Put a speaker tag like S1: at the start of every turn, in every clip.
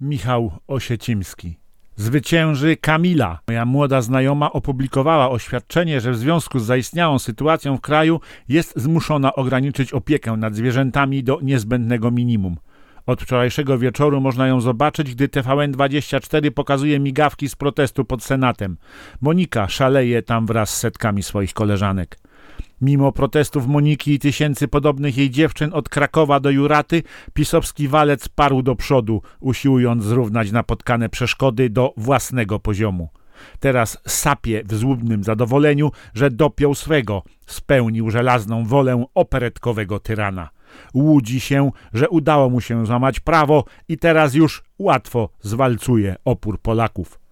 S1: Michał Osiecimski. Zwycięży Kamila. Moja młoda znajoma opublikowała oświadczenie, że w związku z zaistniałą sytuacją w kraju jest zmuszona ograniczyć opiekę nad zwierzętami do niezbędnego minimum. Od wczorajszego wieczoru można ją zobaczyć, gdy TVN24 pokazuje migawki z protestu pod Senatem. Monika szaleje tam wraz z setkami swoich koleżanek. Mimo protestów Moniki i tysięcy podobnych jej dziewczyn od Krakowa do Juraty, pisowski walec parł do przodu, usiłując zrównać napotkane przeszkody do własnego poziomu. Teraz sapie w złudnym zadowoleniu, że dopiął swego, spełnił żelazną wolę operetkowego tyrana. Łudzi się, że udało mu się złamać prawo i teraz już łatwo zwalcuje opór Polaków.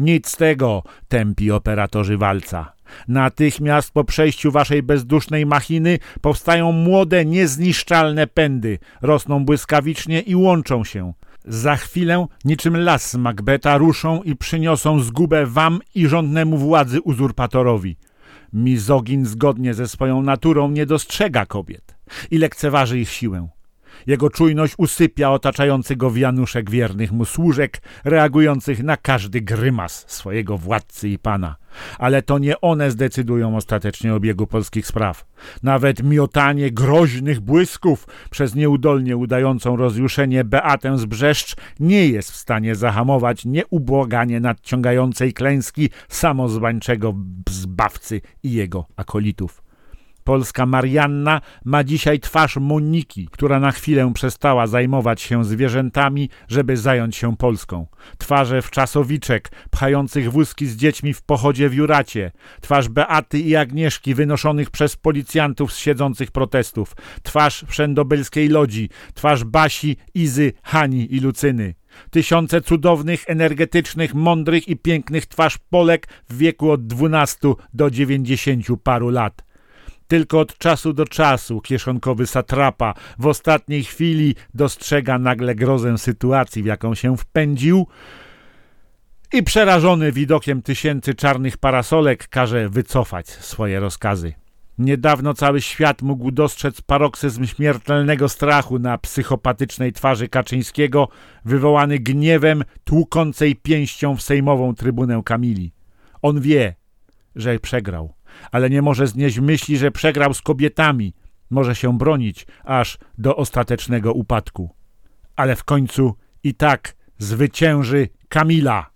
S1: Nic z tego, tępi operatorzy walca. Natychmiast po przejściu waszej bezdusznej machiny powstają młode, niezniszczalne pędy, rosną błyskawicznie i łączą się. Za chwilę, niczym las z Macbeta, ruszą i przyniosą zgubę wam i rządnemu władzy uzurpatorowi. Mizogin zgodnie ze swoją naturą nie dostrzega kobiet i lekceważy ich siłę. Jego czujność usypia otaczający go wianuszek wiernych mu służek, reagujących na każdy grymas swojego władcy i pana. Ale to nie one zdecydują ostatecznie o biegu polskich spraw. Nawet miotanie groźnych błysków przez nieudolnie udającą rozjuszenie Beatę z Brzeszcz nie jest w stanie zahamować nieubłaganie nadciągającej klęski samozwańczego zbawcy i jego akolitów. Polska Marianna ma dzisiaj twarz Moniki, która na chwilę przestała zajmować się zwierzętami, żeby zająć się Polską. Twarze wczasowiczek, pchających wózki z dziećmi w pochodzie w Juracie. Twarz Beaty i Agnieszki wynoszonych przez policjantów z siedzących protestów. Twarz wszędobylskiej lodzi. Twarz Basi, Izy, Hani i Lucyny. Tysiące cudownych, energetycznych, mądrych i pięknych twarz Polek w wieku od 12 do 90 paru lat. Tylko od czasu do czasu kieszonkowy satrapa w ostatniej chwili dostrzega nagle grozę sytuacji, w jaką się wpędził i przerażony widokiem tysięcy czarnych parasolek każe wycofać swoje rozkazy. Niedawno cały świat mógł dostrzec paroksyzm śmiertelnego strachu na psychopatycznej twarzy Kaczyńskiego, wywołany gniewem tłukącej pięścią w sejmową trybunę Kamili. On wie, że przegrał ale nie może znieść myśli, że przegrał z kobietami. Może się bronić aż do ostatecznego upadku. Ale w końcu i tak zwycięży Kamila.